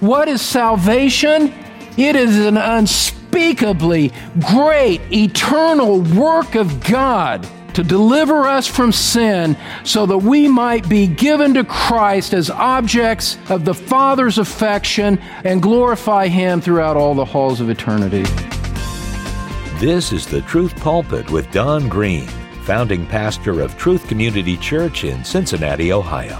What is salvation? It is an unspeakably great, eternal work of God to deliver us from sin so that we might be given to Christ as objects of the Father's affection and glorify Him throughout all the halls of eternity. This is the Truth Pulpit with Don Green, founding pastor of Truth Community Church in Cincinnati, Ohio.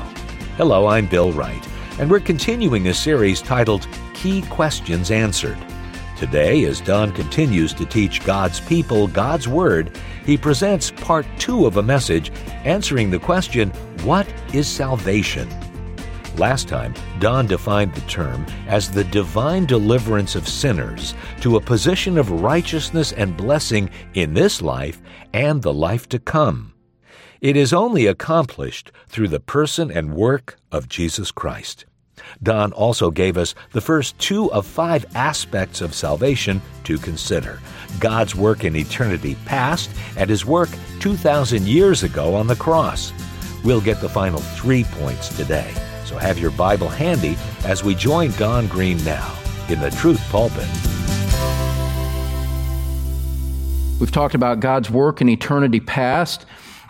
Hello, I'm Bill Wright, and we're continuing a series titled Key Questions Answered. Today, as Don continues to teach God's people God's Word, he presents part two of a message answering the question, What is salvation? Last time, Don defined the term as the divine deliverance of sinners to a position of righteousness and blessing in this life and the life to come. It is only accomplished through the person and work of Jesus Christ. Don also gave us the first two of five aspects of salvation to consider God's work in eternity past and his work 2,000 years ago on the cross. We'll get the final three points today, so have your Bible handy as we join Don Green now in the Truth Pulpit. We've talked about God's work in eternity past.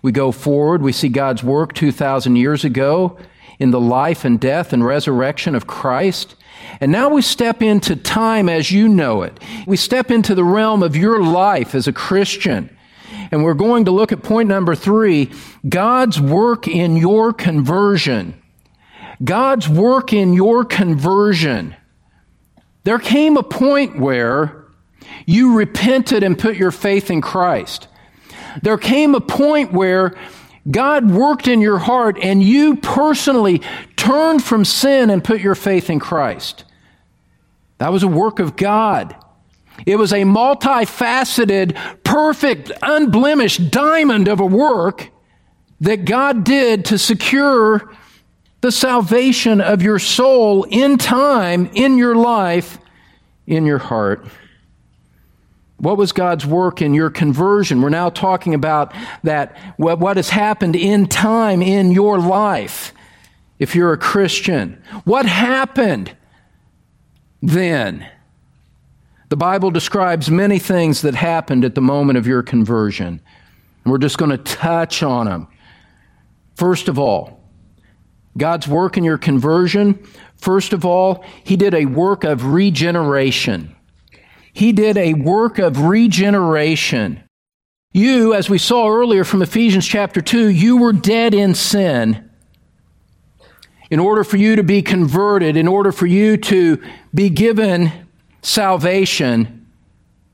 We go forward, we see God's work 2,000 years ago in the life and death and resurrection of Christ. And now we step into time as you know it. We step into the realm of your life as a Christian. And we're going to look at point number three God's work in your conversion. God's work in your conversion. There came a point where you repented and put your faith in Christ. There came a point where God worked in your heart and you personally turned from sin and put your faith in Christ. That was a work of God. It was a multifaceted, perfect, unblemished diamond of a work that God did to secure the salvation of your soul in time, in your life, in your heart. What was God's work in your conversion? We're now talking about that, what has happened in time in your life if you're a Christian. What happened then? The Bible describes many things that happened at the moment of your conversion. And We're just going to touch on them. First of all, God's work in your conversion, first of all, He did a work of regeneration. He did a work of regeneration. You, as we saw earlier from Ephesians chapter 2, you were dead in sin. In order for you to be converted, in order for you to be given salvation,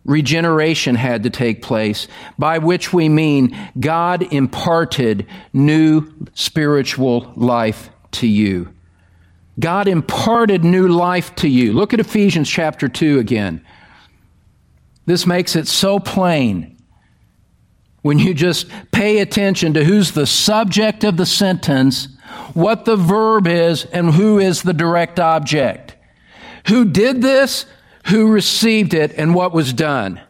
regeneration had to take place, by which we mean God imparted new spiritual life to you. God imparted new life to you. Look at Ephesians chapter 2 again. This makes it so plain when you just pay attention to who's the subject of the sentence, what the verb is, and who is the direct object. Who did this, who received it, and what was done.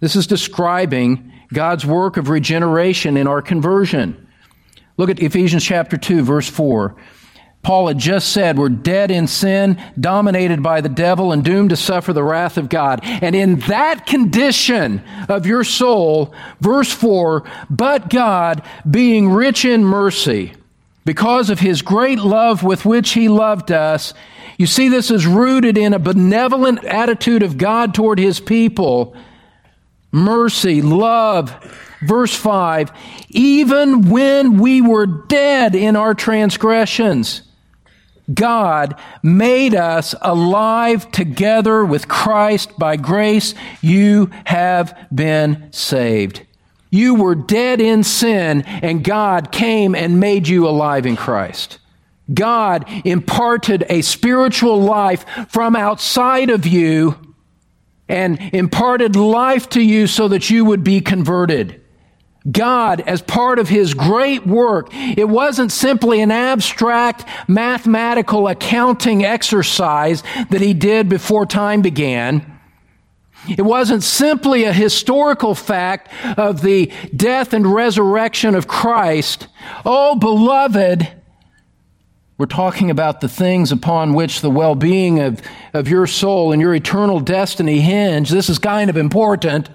This is describing God's work of regeneration in our conversion. Look at Ephesians chapter 2, verse 4. Paul had just said, we're dead in sin, dominated by the devil, and doomed to suffer the wrath of God. And in that condition of your soul, verse 4, but God, being rich in mercy, because of his great love with which he loved us, you see, this is rooted in a benevolent attitude of God toward his people. Mercy, love. Verse 5, even when we were dead in our transgressions, God made us alive together with Christ. By grace, you have been saved. You were dead in sin, and God came and made you alive in Christ. God imparted a spiritual life from outside of you and imparted life to you so that you would be converted. God as part of His great work. It wasn't simply an abstract mathematical accounting exercise that He did before time began. It wasn't simply a historical fact of the death and resurrection of Christ. Oh, beloved, We're talking about the things upon which the well being of, of your soul and your eternal destiny hinge. This is kind of important.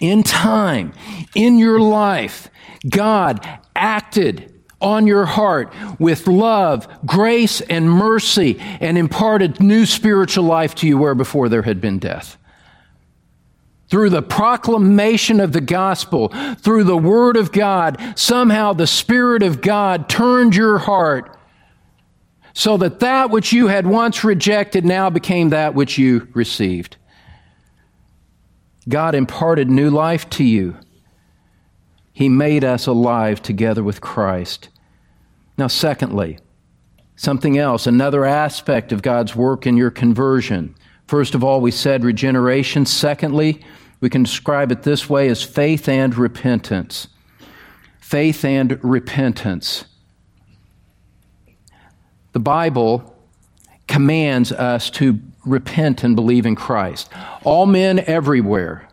In time, in your life, God acted on your heart with love, grace, and mercy and imparted new spiritual life to you where before there had been death. Through the proclamation of the gospel, through the word of God, somehow the Spirit of God turned your heart so that that which you had once rejected now became that which you received. God imparted new life to you. He made us alive together with Christ. Now, secondly, something else, another aspect of God's work in your conversion. First of all, we said regeneration. Secondly, we can describe it this way as faith and repentance. Faith and repentance. The Bible commands us to repent and believe in Christ. All men everywhere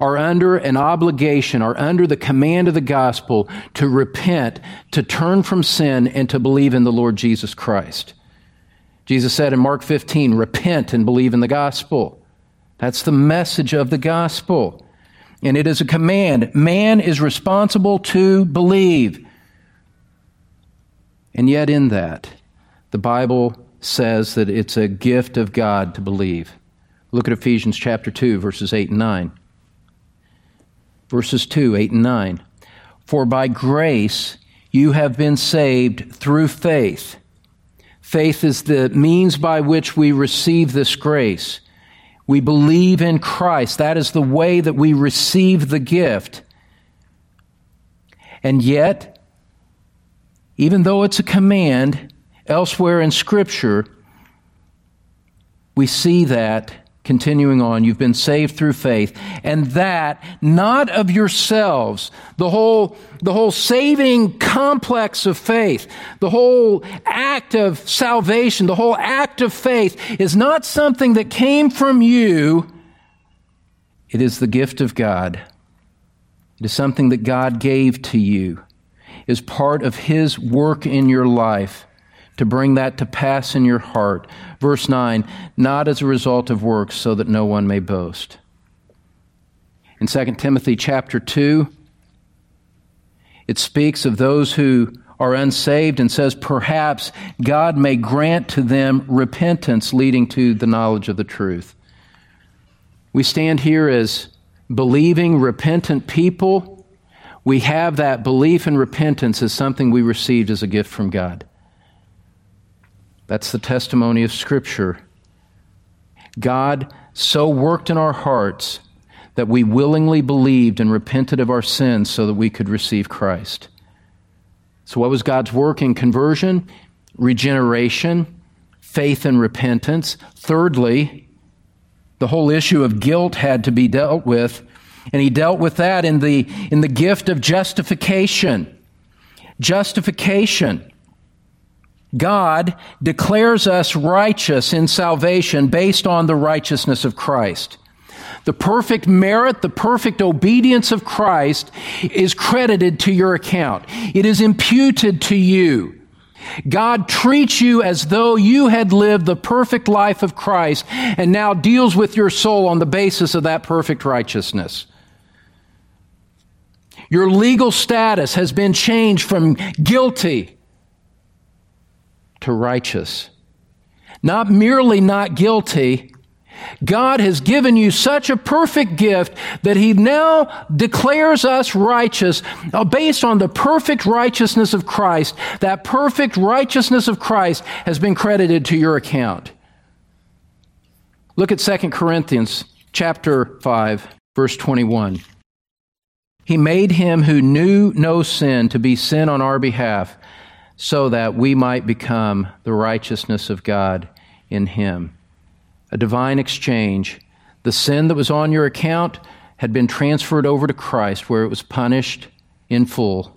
are under an obligation, are under the command of the gospel to repent, to turn from sin, and to believe in the Lord Jesus Christ. Jesus said in Mark 15, repent and believe in the gospel. That's the message of the gospel. And it is a command. Man is responsible to believe. And yet, in that, the Bible says that it's a gift of God to believe. Look at Ephesians chapter 2, verses 8 and 9 verses 2, 8, and 9. For by grace you have been saved through faith. Faith is the means by which we receive this grace. We believe in Christ. That is the way that we receive the gift. And yet, even though it's a command, elsewhere in Scripture, we see that Continuing on, you've been saved through faith, and that not of yourselves. The whole, the whole saving complex of faith, the whole act of salvation, the whole act of faith is not something that came from you. It is the gift of God. It is something that God gave to you, it is part of His work in your life to bring that to pass in your heart. Verse 9, not as a result of works, so that no one may boast. In 2 Timothy chapter 2, it speaks of those who are unsaved and says, perhaps God may grant to them repentance leading to the knowledge of the truth. We stand here as believing, repentant people. We have that belief and repentance as something we received as a gift from God. That's the testimony of Scripture. God so worked in our hearts that we willingly believed and repented of our sins so that we could receive Christ. So, what was God's work in conversion? Regeneration, faith and repentance. Thirdly, the whole issue of guilt had to be dealt with, and he dealt with that in the, in the gift of justification. Justification. God declares us righteous in salvation based on the righteousness of Christ. The perfect merit, the perfect obedience of Christ is credited to your account. It is imputed to you. God treats you as though you had lived the perfect life of Christ and now deals with your soul on the basis of that perfect righteousness. Your legal status has been changed from guilty to righteous. Not merely not guilty, God has given you such a perfect gift that He now declares us righteous uh, based on the perfect righteousness of Christ. That perfect righteousness of Christ has been credited to your account. Look at 2 Corinthians chapter 5, verse 21. He made him who knew no sin to be sin on our behalf so that we might become the righteousness of God in him. A divine exchange. The sin that was on your account had been transferred over to Christ, where it was punished in full.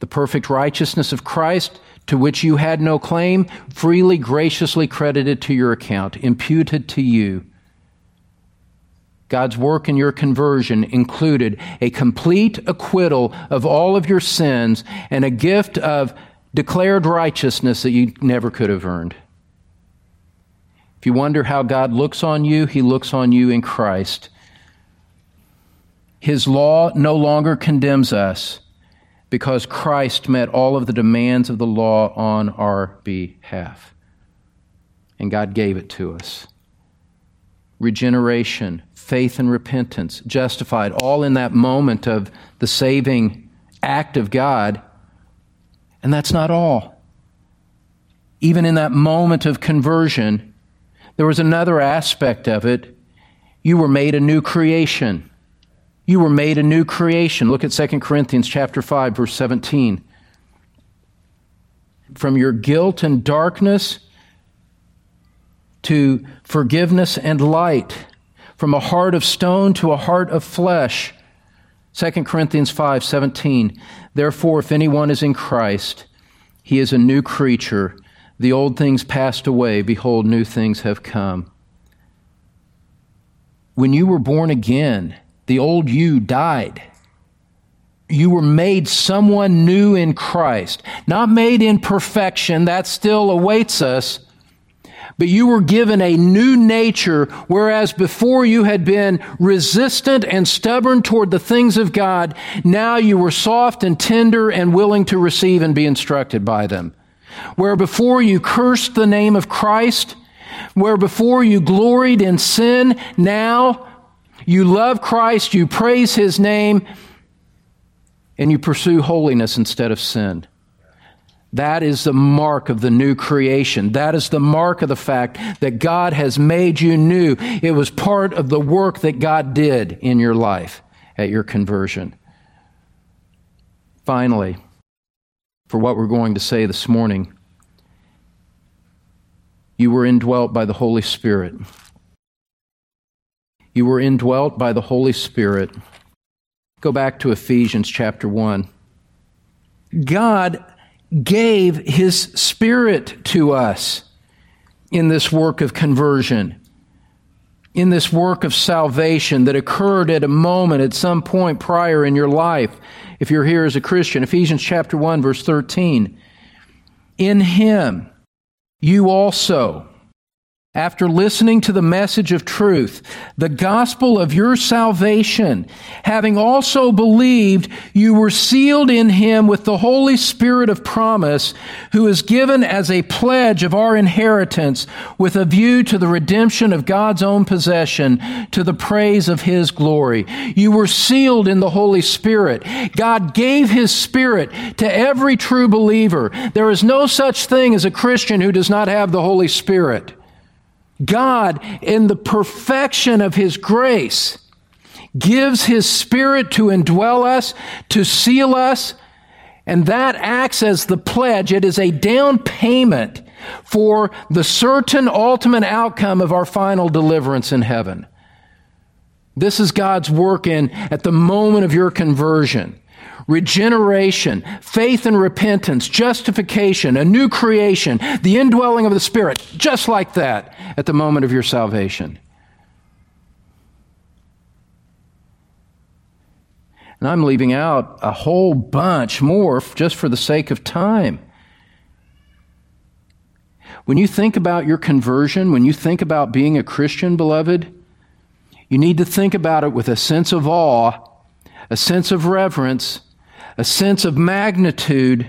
The perfect righteousness of Christ, to which you had no claim, freely, graciously credited to your account, imputed to you. God's work in your conversion included a complete acquittal of all of your sins and a gift of declared righteousness that you never could have earned. If you wonder how God looks on you, He looks on you in Christ. His law no longer condemns us because Christ met all of the demands of the law on our behalf. And God gave it to us. Regeneration, faith and repentance, justified, all in that moment of the saving act of God. And that's not all. Even in that moment of conversion, there was another aspect of it. You were made a new creation. You were made a new creation. Look at 2 Corinthians chapter 5 verse 17. From your guilt and darkness to forgiveness and light, from a heart of stone to a heart of flesh. 2 Corinthians 5:17 Therefore if anyone is in Christ he is a new creature the old things passed away behold new things have come When you were born again the old you died. You were made someone new in Christ, not made in perfection, that still awaits us. But you were given a new nature, whereas before you had been resistant and stubborn toward the things of God, now you were soft and tender and willing to receive and be instructed by them. Where before you cursed the name of Christ, where before you gloried in sin, now you love Christ, you praise His name, and you pursue holiness instead of sin. That is the mark of the new creation. That is the mark of the fact that God has made you new. It was part of the work that God did in your life at your conversion. Finally, for what we're going to say this morning, you were indwelt by the Holy Spirit. You were indwelt by the Holy Spirit. Go back to Ephesians chapter 1. God gave His Spirit to us in this work of conversion, in this work of salvation that occurred at a moment, at some point prior in your life, if you're here as a Christian. Ephesians chapter 1, verse 13. In Him, you also after listening to the message of truth, the gospel of your salvation, having also believed, you were sealed in him with the Holy Spirit of promise, who is given as a pledge of our inheritance with a view to the redemption of God's own possession to the praise of his glory. You were sealed in the Holy Spirit. God gave his Spirit to every true believer. There is no such thing as a Christian who does not have the Holy Spirit. God, in the perfection of His grace, gives His Spirit to indwell us, to seal us, and that acts as the pledge. It is a down payment for the certain ultimate outcome of our final deliverance in heaven. This is God's work in at the moment of your conversion regeneration, faith and repentance, justification, a new creation, the indwelling of the Spirit, just like that at the moment of your salvation. And I'm leaving out a whole bunch more just for the sake of time. When you think about your conversion, when you think about being a Christian, beloved, you need to think about it with a sense of awe, a sense of reverence, a sense of magnitude,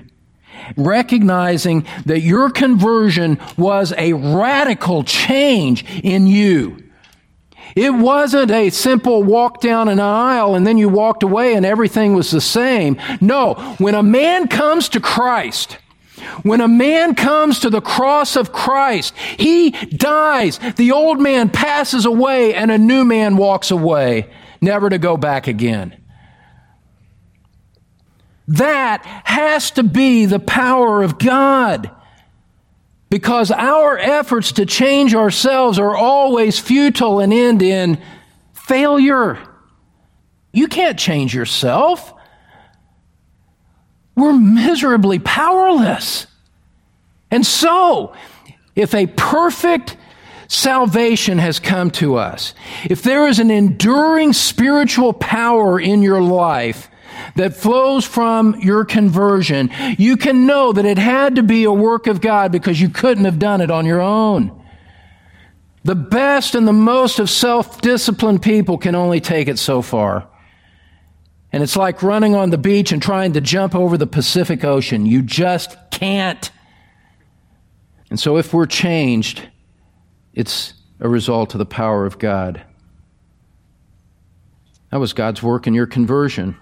recognizing that your conversion was a radical change in you. It wasn't a simple walk down an aisle and then you walked away and everything was the same. No, when a man comes to Christ, when a man comes to the cross of Christ, he dies. The old man passes away and a new man walks away, never to go back again. That has to be the power of God. Because our efforts to change ourselves are always futile and end in failure. You can't change yourself. We're miserably powerless. And so, if a perfect salvation has come to us, if there is an enduring spiritual power in your life, that flows from your conversion, you can know that it had to be a work of God because you couldn't have done it on your own. The best and the most of self disciplined people can only take it so far. And it's like running on the beach and trying to jump over the Pacific Ocean. You just can't. And so, if we're changed, it's a result of the power of God. That was God's work in your conversion.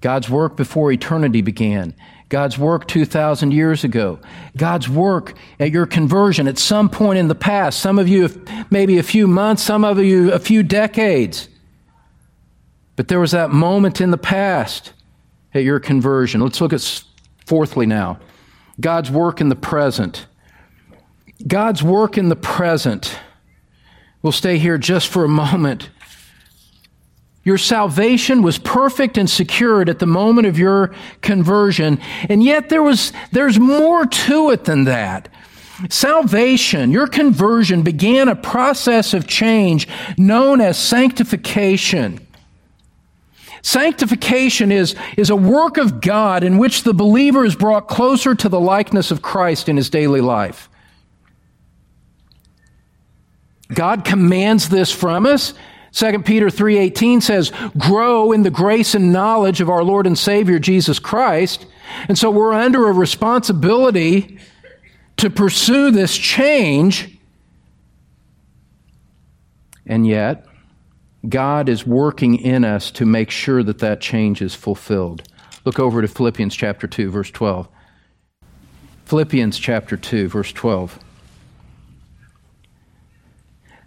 God's work before eternity began. God's work 2,000 years ago. God's work at your conversion at some point in the past. Some of you, maybe a few months, some of you, a few decades. But there was that moment in the past at your conversion. Let's look at fourthly now God's work in the present. God's work in the present. We'll stay here just for a moment. Your salvation was perfect and secured at the moment of your conversion, and yet there was, there's more to it than that. Salvation, your conversion began a process of change known as sanctification. Sanctification is, is a work of God in which the believer is brought closer to the likeness of Christ in his daily life. God commands this from us. 2 Peter 3:18 says, "Grow in the grace and knowledge of our Lord and Savior Jesus Christ." And so we're under a responsibility to pursue this change. And yet, God is working in us to make sure that that change is fulfilled. Look over to Philippians chapter 2 verse 12. Philippians chapter 2 verse 12.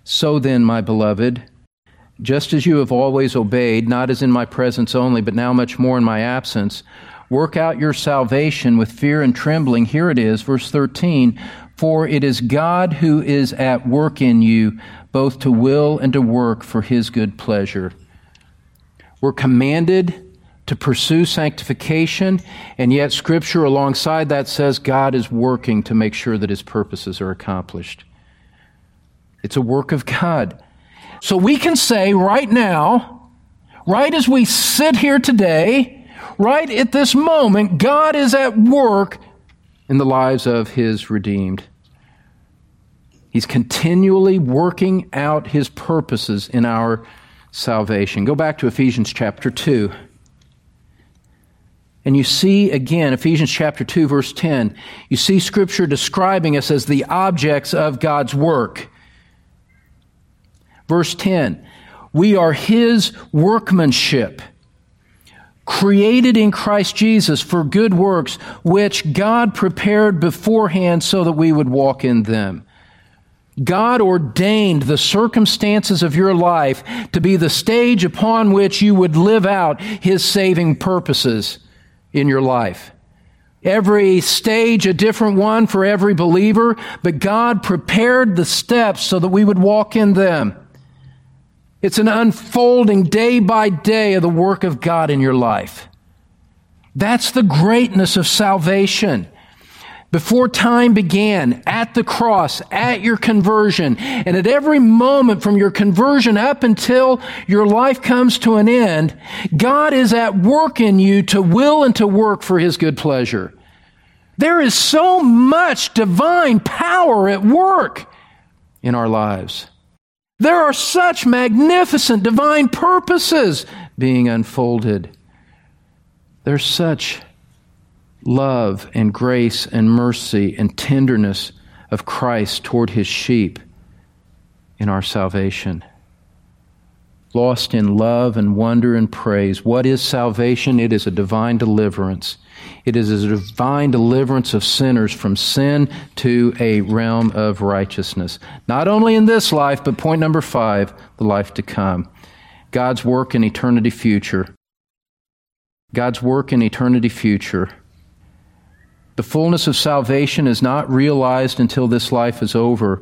So then, my beloved, just as you have always obeyed, not as in my presence only, but now much more in my absence, work out your salvation with fear and trembling. Here it is, verse 13. For it is God who is at work in you, both to will and to work for his good pleasure. We're commanded to pursue sanctification, and yet Scripture alongside that says God is working to make sure that his purposes are accomplished. It's a work of God. So we can say right now, right as we sit here today, right at this moment, God is at work in the lives of his redeemed. He's continually working out his purposes in our salvation. Go back to Ephesians chapter 2. And you see again, Ephesians chapter 2, verse 10, you see Scripture describing us as the objects of God's work. Verse 10 We are His workmanship, created in Christ Jesus for good works, which God prepared beforehand so that we would walk in them. God ordained the circumstances of your life to be the stage upon which you would live out His saving purposes in your life. Every stage a different one for every believer, but God prepared the steps so that we would walk in them. It's an unfolding day by day of the work of God in your life. That's the greatness of salvation. Before time began, at the cross, at your conversion, and at every moment from your conversion up until your life comes to an end, God is at work in you to will and to work for His good pleasure. There is so much divine power at work in our lives. There are such magnificent divine purposes being unfolded. There's such love and grace and mercy and tenderness of Christ toward his sheep in our salvation. Lost in love and wonder and praise. What is salvation? It is a divine deliverance. It is a divine deliverance of sinners from sin to a realm of righteousness. Not only in this life, but point number five, the life to come. God's work in eternity future. God's work in eternity future. The fullness of salvation is not realized until this life is over.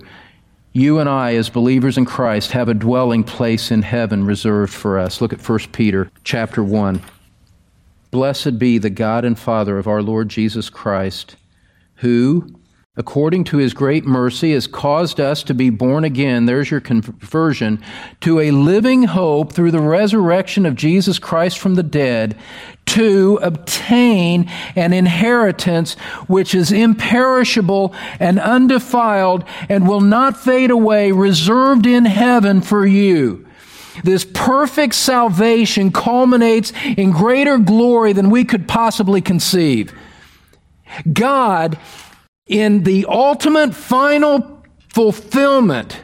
You and I, as believers in Christ, have a dwelling place in heaven reserved for us. Look at 1 Peter chapter 1. Blessed be the God and Father of our Lord Jesus Christ, who, according to his great mercy, has caused us to be born again. There's your conversion to a living hope through the resurrection of Jesus Christ from the dead to obtain an inheritance which is imperishable and undefiled and will not fade away, reserved in heaven for you. This perfect salvation culminates in greater glory than we could possibly conceive. God in the ultimate final fulfillment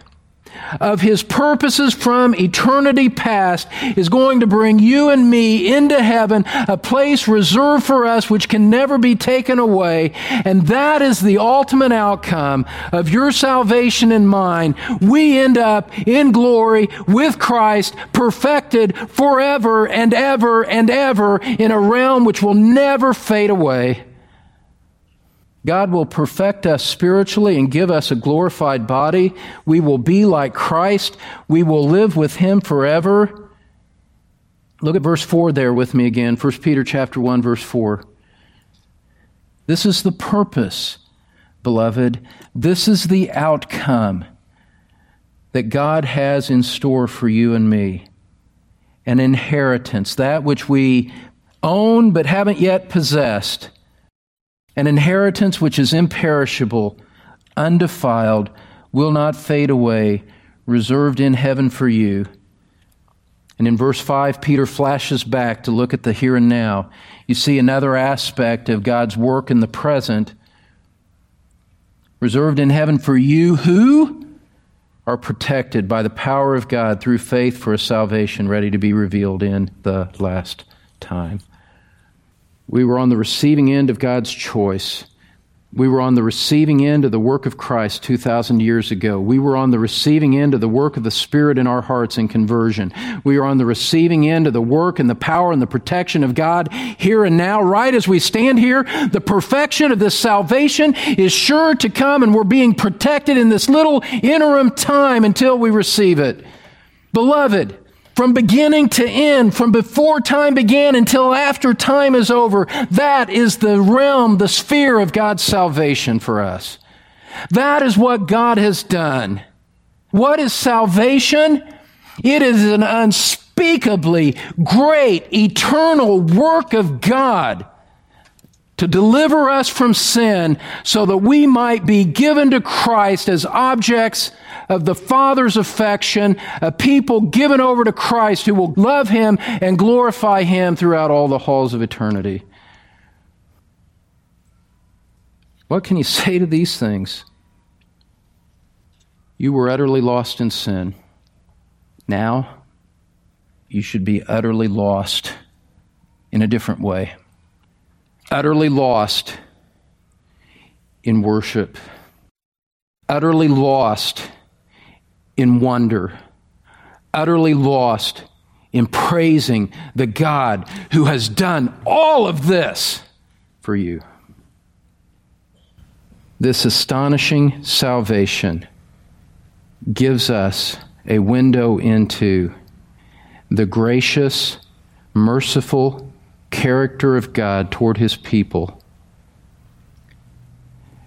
of his purposes from eternity past is going to bring you and me into heaven, a place reserved for us which can never be taken away. And that is the ultimate outcome of your salvation and mine. We end up in glory with Christ, perfected forever and ever and ever in a realm which will never fade away. God will perfect us spiritually and give us a glorified body. We will be like Christ. We will live with him forever. Look at verse 4 there with me again. 1 Peter chapter 1 verse 4. This is the purpose, beloved. This is the outcome that God has in store for you and me. An inheritance, that which we own but haven't yet possessed an inheritance which is imperishable, undefiled, will not fade away, reserved in heaven for you. And in verse 5, Peter flashes back to look at the here and now. You see another aspect of God's work in the present, reserved in heaven for you who are protected by the power of God through faith for a salvation ready to be revealed in the last time. We were on the receiving end of God's choice. We were on the receiving end of the work of Christ 2,000 years ago. We were on the receiving end of the work of the Spirit in our hearts in conversion. We are on the receiving end of the work and the power and the protection of God here and now. Right as we stand here, the perfection of this salvation is sure to come, and we're being protected in this little interim time until we receive it. Beloved, from beginning to end, from before time began until after time is over. That is the realm, the sphere of God's salvation for us. That is what God has done. What is salvation? It is an unspeakably great, eternal work of God to deliver us from sin so that we might be given to Christ as objects of the Father's affection, a people given over to Christ who will love Him and glorify Him throughout all the halls of eternity. What can you say to these things? You were utterly lost in sin. Now, you should be utterly lost in a different way. Utterly lost in worship. Utterly lost in wonder, utterly lost in praising the God who has done all of this for you. This astonishing salvation gives us a window into the gracious, merciful character of God toward his people.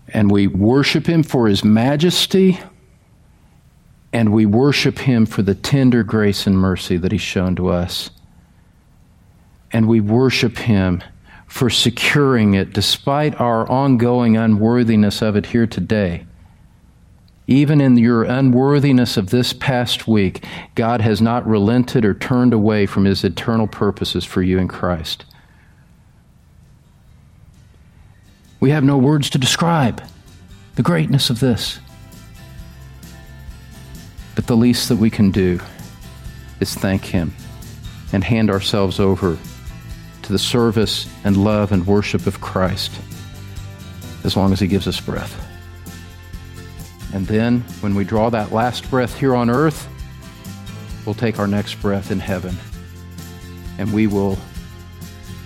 And we worship him for his majesty and we worship Him for the tender grace and mercy that He's shown to us. And we worship Him for securing it despite our ongoing unworthiness of it here today. Even in your unworthiness of this past week, God has not relented or turned away from His eternal purposes for you in Christ. We have no words to describe the greatness of this. But the least that we can do is thank Him and hand ourselves over to the service and love and worship of Christ as long as He gives us breath. And then, when we draw that last breath here on earth, we'll take our next breath in heaven and we will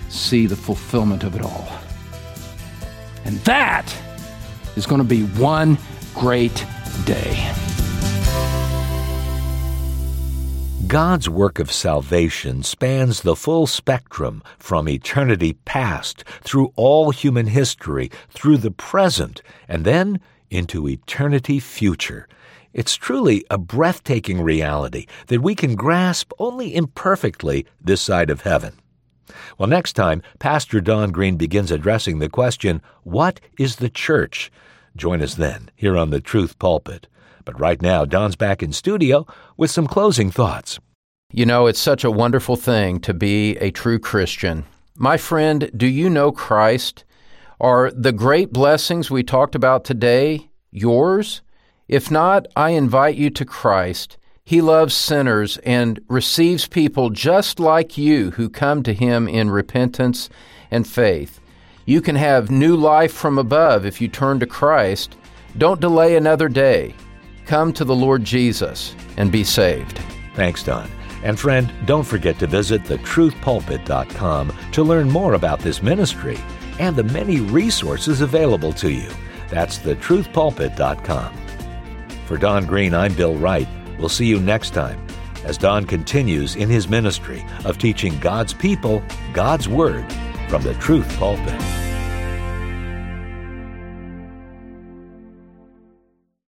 see the fulfillment of it all. And that is going to be one great day. God's work of salvation spans the full spectrum from eternity past through all human history, through the present, and then into eternity future. It's truly a breathtaking reality that we can grasp only imperfectly this side of heaven. Well, next time, Pastor Don Green begins addressing the question, What is the church? Join us then, here on the Truth Pulpit. But right now, Don's back in studio with some closing thoughts. You know, it's such a wonderful thing to be a true Christian. My friend, do you know Christ? Are the great blessings we talked about today yours? If not, I invite you to Christ. He loves sinners and receives people just like you who come to Him in repentance and faith. You can have new life from above if you turn to Christ. Don't delay another day. Come to the Lord Jesus and be saved. Thanks, Don. And friend, don't forget to visit thetruthpulpit.com to learn more about this ministry and the many resources available to you. That's thetruthpulpit.com. For Don Green, I'm Bill Wright. We'll see you next time as Don continues in his ministry of teaching God's people God's Word from the Truth Pulpit.